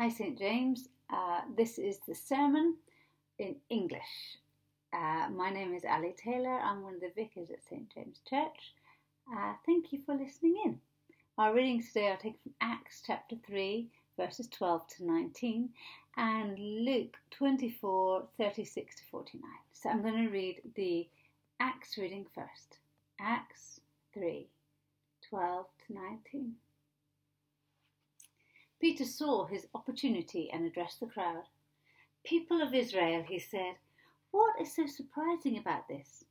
Hi, St. James. Uh, this is the sermon in English. Uh, my name is Ali Taylor. I'm one of the vicars at St. James Church. Uh, thank you for listening in. Our readings today are taken from Acts chapter 3, verses 12 to 19, and Luke 24, 36 to 49. So I'm going to read the Acts reading first. Acts 3, 12 to 19. Peter saw his opportunity and addressed the crowd. People of Israel, he said, what is so surprising about this?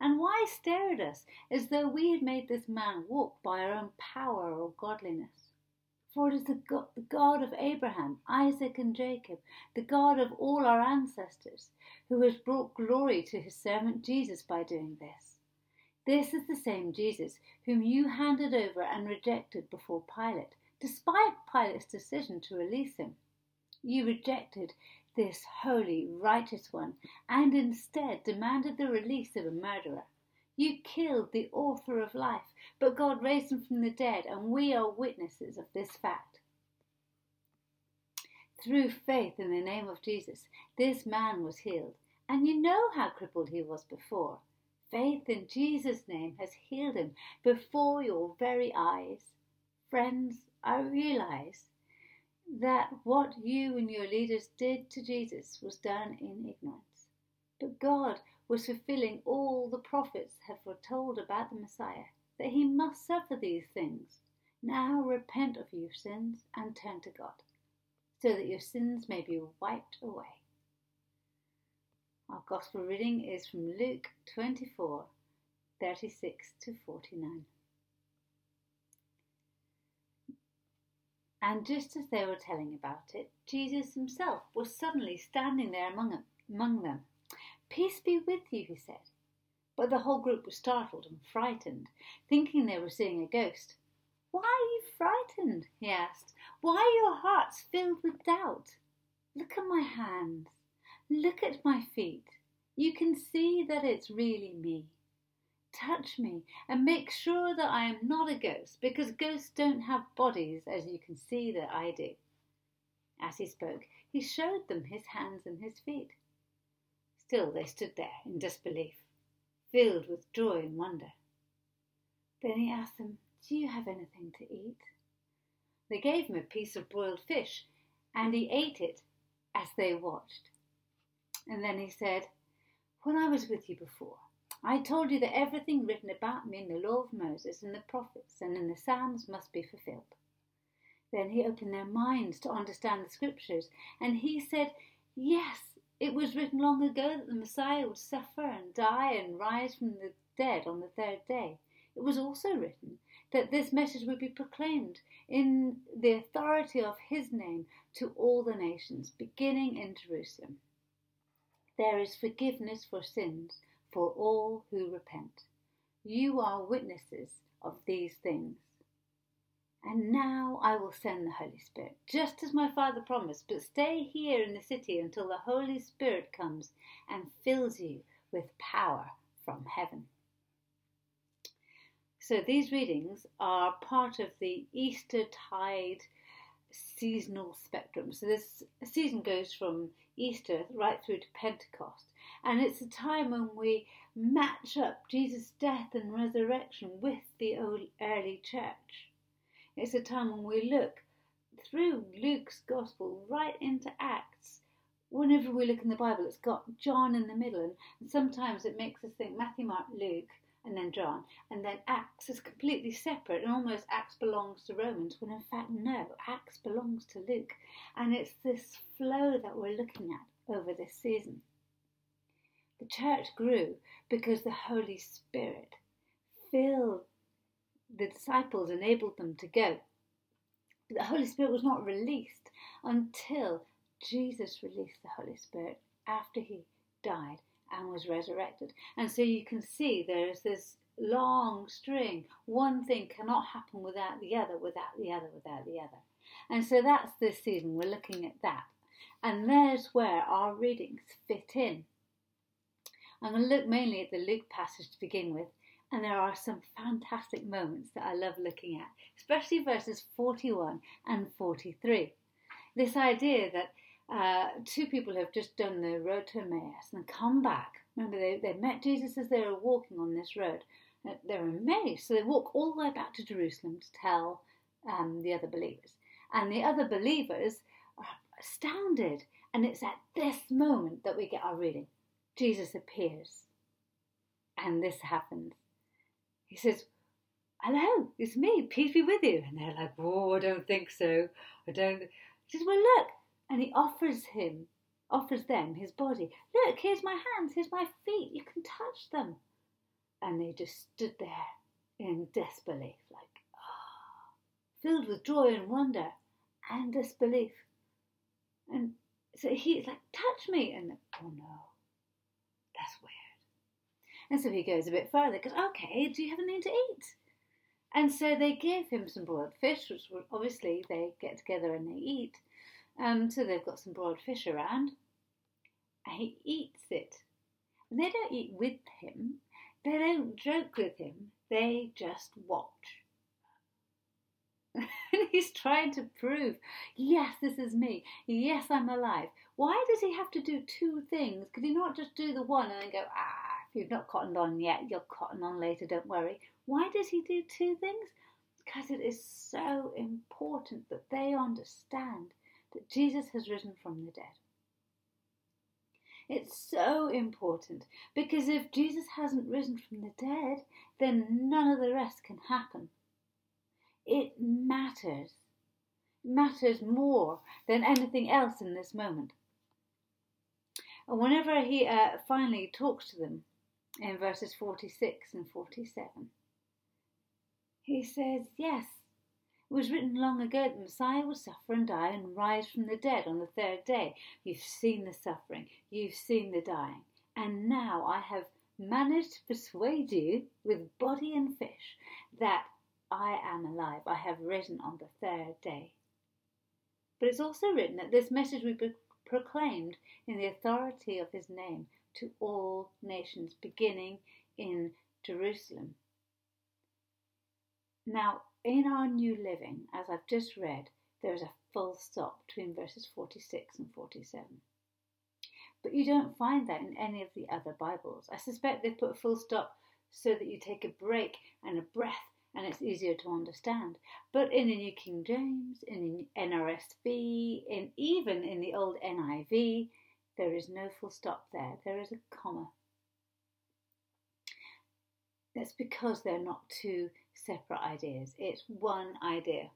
And why stare at us as though we had made this man walk by our own power or godliness? For it is the God, of Abraham, Isaac, and Jacob, the God of all our ancestors, who has brought glory to his servant Jesus by doing this. This is the same Jesus whom you handed over and rejected before Pilate despite Pilate's decision to release him. You rejected this holy, righteous one and instead demanded the release of a murderer. You killed the author of life, but God raised him from the dead, and we are witnesses of this fact. Through faith in the name of Jesus, this man was healed, and you know how crippled he was before. Faith in Jesus' name has healed him before your very eyes. Friends, I realize that what you and your leaders did to Jesus was done in ignorance. But God was fulfilling all the prophets had foretold about the Messiah, that he must suffer these things. Now repent of your sins and turn to God, so that your sins may be wiped away. Our Gospel reading is from Luke 24 36 to 49. And just as they were telling about it, Jesus himself was suddenly standing there among them. Peace be with you, he said. But the whole group was startled and frightened, thinking they were seeing a ghost. Why are you frightened? he asked. Why are your hearts filled with doubt? Look at my hands. Look at my feet. You can see that it's really me touch me and make sure that I am not a ghost, because ghosts don't have bodies, as you can see that I do. As he spoke, he showed them his hands and his feet. Still they stood there in disbelief, filled with joy and wonder. Then he asked them, Do you have anything to eat? They gave him a piece of broiled fish, and he ate it as they watched. And then he said, When I was with you before, I told you that everything written about me in the law of Moses and the prophets and in the Psalms must be fulfilled. Then he opened their minds to understand the scriptures, and he said, Yes, it was written long ago that the Messiah would suffer and die and rise from the dead on the third day. It was also written that this message would be proclaimed in the authority of his name to all the nations, beginning in Jerusalem. There is forgiveness for sins for all who repent. You are witnesses of these things. And now I will send the Holy Spirit, just as my Father promised, but stay here in the city until the Holy Spirit comes and fills you with power from heaven. So these readings are part of the Easter tide seasonal spectrum. So this season goes from Easter right through to Pentecost. And it's a time when we match up Jesus' death and resurrection with the early church. It's a time when we look through Luke's Gospel right into Acts. Whenever we look in the Bible, it's got John in the middle, and sometimes it makes us think Matthew, Mark, Luke, and then John, and then Acts is completely separate, and almost Acts belongs to Romans, when in fact, no, Acts belongs to Luke. And it's this flow that we're looking at over this season. The church grew because the Holy Spirit filled the disciples, enabled them to go. But the Holy Spirit was not released until Jesus released the Holy Spirit after he died and was resurrected. And so you can see there is this long string. One thing cannot happen without the other, without the other, without the other. And so that's this season. We're looking at that. And there's where our readings fit in. I'm going to look mainly at the Luke passage to begin with, and there are some fantastic moments that I love looking at, especially verses 41 and 43. This idea that uh, two people have just done the road to Emmaus and come back. Remember, they, they met Jesus as they were walking on this road. Uh, they're amazed. So they walk all the way back to Jerusalem to tell um, the other believers. And the other believers are astounded. And it's at this moment that we get our reading. Jesus appears. And this happens. He says, Hello, it's me, peace be with you. And they're like, Oh, I don't think so. I don't. He says, Well, look. And he offers him, offers them his body. Look, here's my hands, here's my feet. You can touch them. And they just stood there in disbelief, like, oh, filled with joy and wonder and disbelief. And so he's like, touch me. And oh no, that's weird. And so he goes a bit further, goes, okay, do you have anything to eat? And so they give him some broiled fish, which obviously they get together and they eat. Um, so they've got some broiled fish around. And he eats it. And they don't eat with him, they don't joke with him, they just watch. and he's trying to prove, yes, this is me. Yes, I'm alive. Why does he have to do two things? Could he not just do the one and then go, ah, if you've not cottoned on yet, you'll cotton on later, don't worry. Why does he do two things? Because it is so important that they understand that Jesus has risen from the dead. It's so important because if Jesus hasn't risen from the dead, then none of the rest can happen. It matters. It matters more than anything else in this moment. And whenever he uh, finally talks to them in verses 46 and 47, he says, Yes, it was written long ago that Messiah would suffer and die and rise from the dead on the third day. You've seen the suffering, you've seen the dying, and now I have managed to persuade you with body and fish that I am alive. I have risen on the third day. But it's also written that this message will be proclaimed in the authority of his name to all nations, beginning in Jerusalem. Now, in our new living, as I've just read, there is a full stop between verses 46 and 47. But you don't find that in any of the other Bibles. I suspect they've put a full stop so that you take a break and a breath and it's easier to understand. But in the New King James, in the NRSV, in even in the old NIV, there is no full stop there. There is a comma. That's because they're not two separate ideas. It's one idea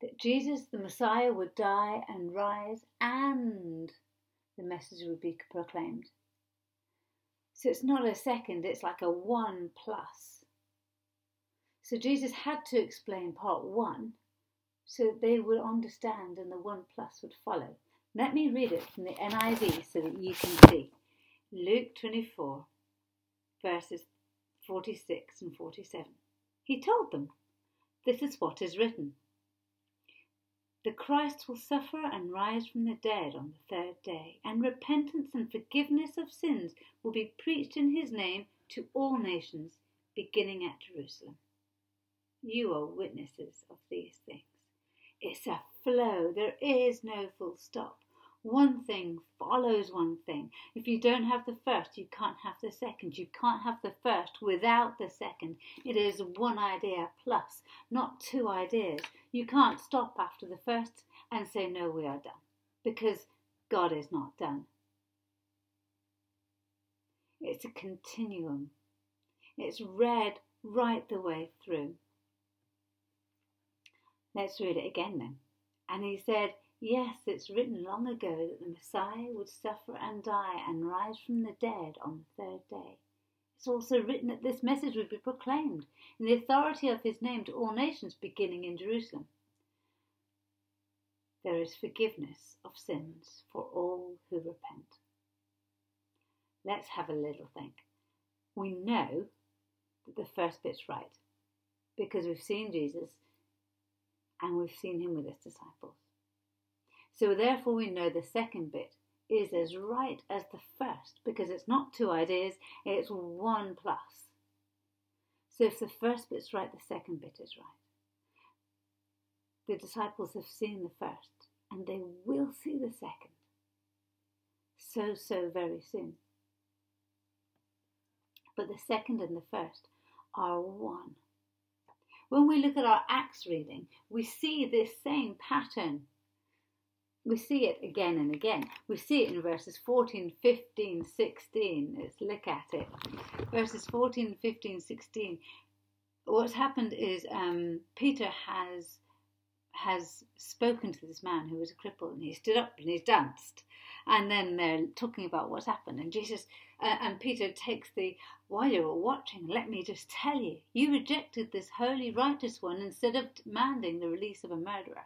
that Jesus, the Messiah, would die and rise, and the message would be proclaimed. So it's not a second, it's like a one plus. So Jesus had to explain part one so that they would understand and the one plus would follow. Let me read it from the NIV so that you can see. Luke 24, verses 46 and 47. He told them, This is what is written. The Christ will suffer and rise from the dead on the third day, and repentance and forgiveness of sins will be preached in his name to all nations, beginning at Jerusalem. You are witnesses of these things. It's a flow, there is no full stop. One thing follows one thing. If you don't have the first, you can't have the second. You can't have the first without the second. It is one idea plus, not two ideas. You can't stop after the first and say, No, we are done, because God is not done. It's a continuum, it's read right the way through. Let's read it again then. And he said, Yes, it's written long ago that the Messiah would suffer and die and rise from the dead on the third day. It's also written that this message would be proclaimed in the authority of his name to all nations, beginning in Jerusalem. There is forgiveness of sins for all who repent. Let's have a little think. We know that the first bit's right because we've seen Jesus and we've seen him with his disciples. So therefore we know the second bit is as right as the first because it's not two ideas, it's one plus. So if the first bit's right, the second bit is right. The disciples have seen the first and they will see the second. So, so very soon. But the second and the first are one. When we look at our Acts reading, we see this same pattern. We see it again and again. We see it in verses 14, 15, 16. Let's look at it. Verses 14, 15, 16. What's happened is um, Peter has has spoken to this man who was a cripple and he stood up and he's danced. And then they're talking about what's happened and jesus uh, and peter takes the while you were watching let me just tell you you rejected this holy righteous one instead of demanding the release of a murderer.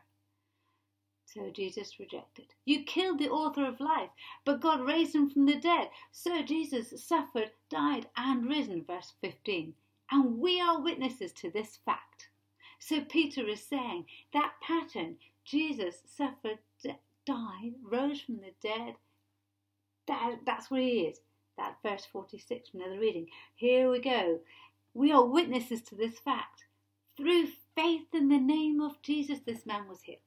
So jesus rejected. You killed the author of life but god raised him from the dead. So jesus suffered died and risen verse 15 and we are witnesses to this fact so Peter is saying that pattern Jesus suffered, died, rose from the dead. That, that's where he is. That verse 46 from the reading. Here we go. We are witnesses to this fact. Through faith in the name of Jesus, this man was healed.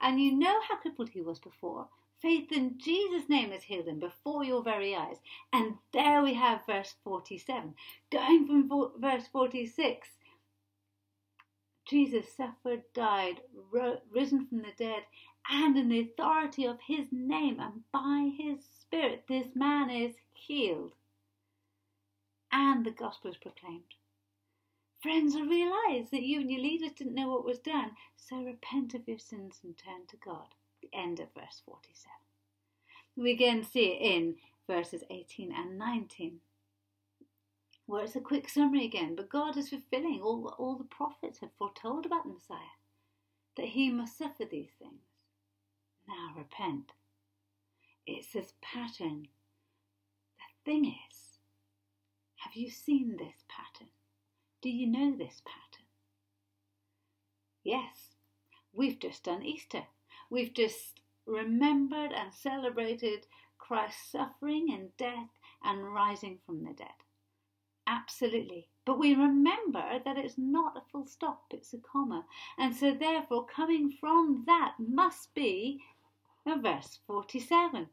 And you know how crippled he was before. Faith in Jesus' name has healed him before your very eyes. And there we have verse 47. Going from verse 46 Jesus suffered, died, risen from the dead, and in the authority of his name and by his spirit, this man is healed. And the gospel is proclaimed. Friends, I realise that you and your leaders didn't know what was done, so repent of your sins and turn to God. The end of verse 47. We again see it in verses 18 and 19 where it's a quick summary again, but God is fulfilling all, all the prophets have foretold about the Messiah, that he must suffer these things. Now repent. It's this pattern. The thing is, have you seen this pattern? Do you know this pattern? Yes, we've just done Easter. We've just remembered and celebrated Christ's suffering and death and rising from the dead. Absolutely. But we remember that it's not a full stop, it's a comma. And so, therefore, coming from that must be verse 47.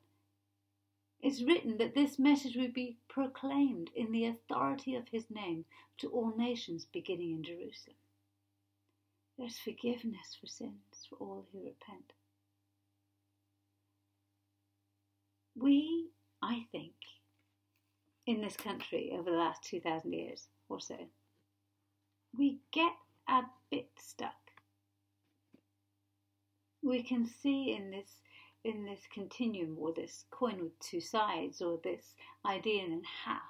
It's written that this message would be proclaimed in the authority of his name to all nations beginning in Jerusalem. There's forgiveness for sins for all who repent. We, I think, in this country over the last 2,000 years or so, we get a bit stuck. We can see in this in this continuum or this coin with two sides or this idea in half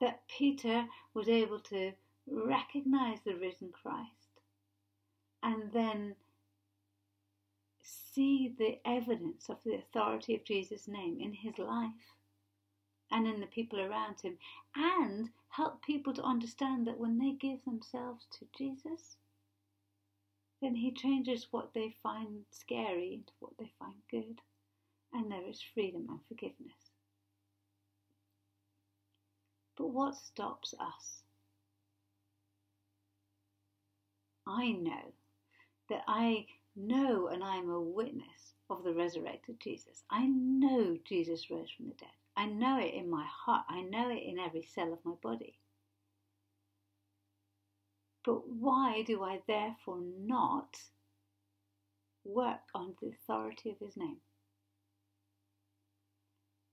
that Peter was able to recognize the risen Christ and then see the evidence of the authority of Jesus' name in his life and in the people around him, and help people to understand that when they give themselves to Jesus, then he changes what they find scary into what they find good, and there is freedom and forgiveness. But what stops us? I know that I know and I am a witness of the resurrected Jesus. I know Jesus rose from the dead. I know it in my heart. I know it in every cell of my body. But why do I therefore not work on the authority of His name?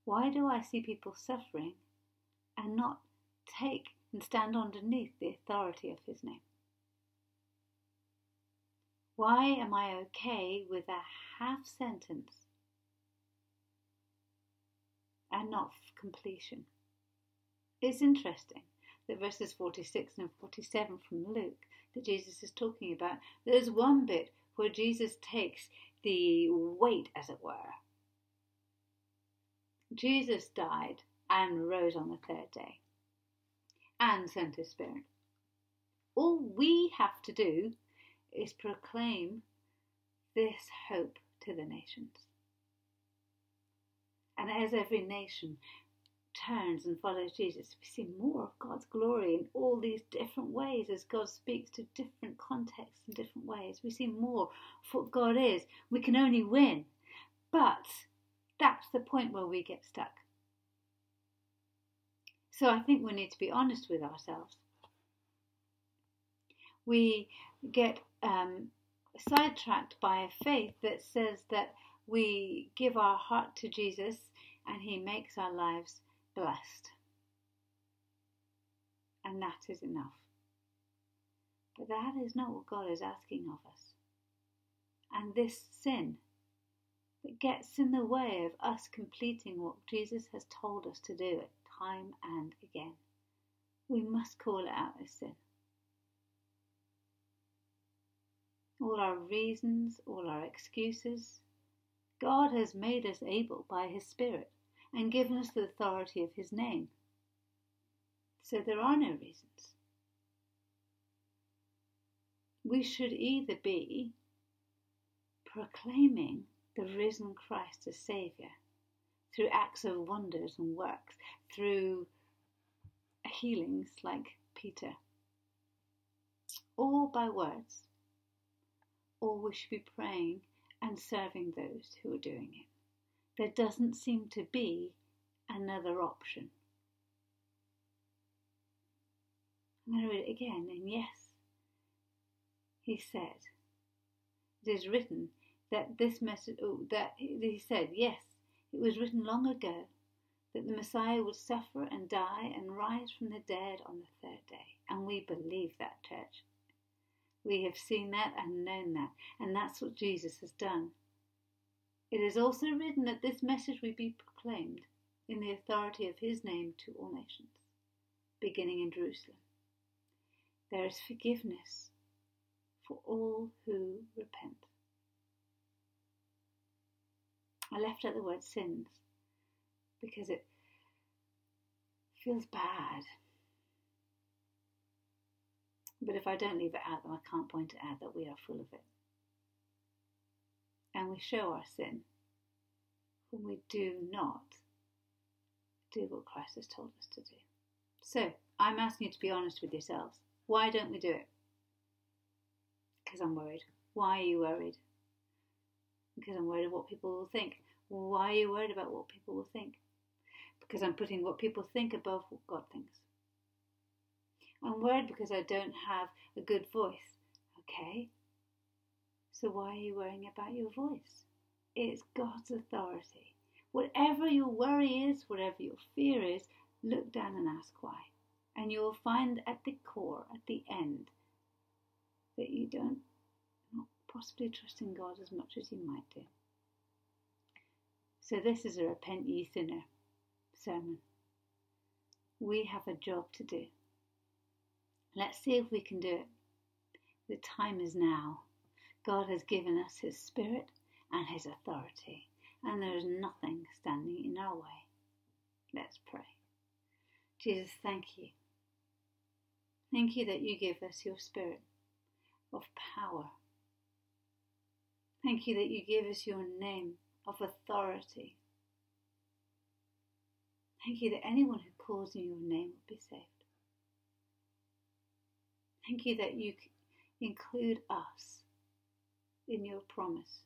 Why do I see people suffering and not take and stand underneath the authority of His name? Why am I okay with a half sentence and not completion. It's interesting that verses 46 and 47 from Luke that Jesus is talking about, there's one bit where Jesus takes the weight, as it were. Jesus died and rose on the third day and sent his Spirit. All we have to do is proclaim this hope to the nations. And as every nation turns and follows Jesus, we see more of God's glory in all these different ways as God speaks to different contexts in different ways. We see more of what God is. We can only win But that's the point where we get stuck. So I think we need to be honest with ourselves. We get um, sidetracked by a faith that says that we give our heart to Jesus and he makes our lives blessed. And that is enough. But that is not what God is asking of us. And this sin that gets in the way of us completing what Jesus has told us to do it time and again, we must call it out as sin. All our reasons, all our excuses, God has made us able by His Spirit and given us the authority of His name. So there are no reasons. We should either be proclaiming the risen Christ as Saviour through acts of wonders and works, through healings like Peter, or by words, or we should be praying and serving those who are doing it. There doesn't seem to be another option. I'm going to read it again, and yes, he said, it is written that this message, oh, that he said, yes, it was written long ago that the Messiah would suffer and die and rise from the dead on the third day. And we believe that, church. We have seen that and known that, and that's what Jesus has done. It is also written that this message will be proclaimed in the authority of his name to all nations, beginning in Jerusalem. There is forgiveness for all who repent. I left out the word sins because it feels bad. But if I don't leave it out, then I can't point it out that we are full of it. And we show our sin when we do not do what Christ has told us to do. So, I'm asking you to be honest with yourselves. Why don't we do it? Because I'm worried. Why are you worried? Because I'm worried what people will think. Why are you worried about what people will think? Because I'm putting what people think above what God thinks. I'm worried because I don't have a good voice. Okay? So why are you worrying about your voice? It's God's authority. Whatever your worry is, whatever your fear is, look down and ask why. And you will find at the core, at the end, that you don't not possibly trust in God as much as you might do. So, this is a Repent Ye Sinner sermon. We have a job to do. Let's see if we can do it. The time is now. God has given us His Spirit and His authority, and there is nothing standing in our way. Let's pray. Jesus, thank you. Thank you that you give us your Spirit of power. Thank you that you give us your name of authority. Thank you that anyone who calls in your name will be saved. Thank you that you include us in your promise,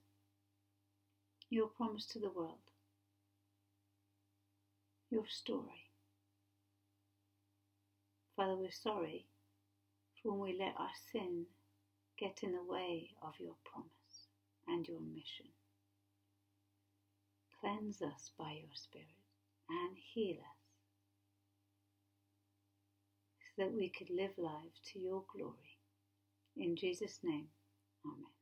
your promise to the world, your story. Father, we're sorry for when we let our sin get in the way of your promise and your mission. Cleanse us by your Spirit and heal us so that we could live lives to your glory. In Jesus' name, Amen.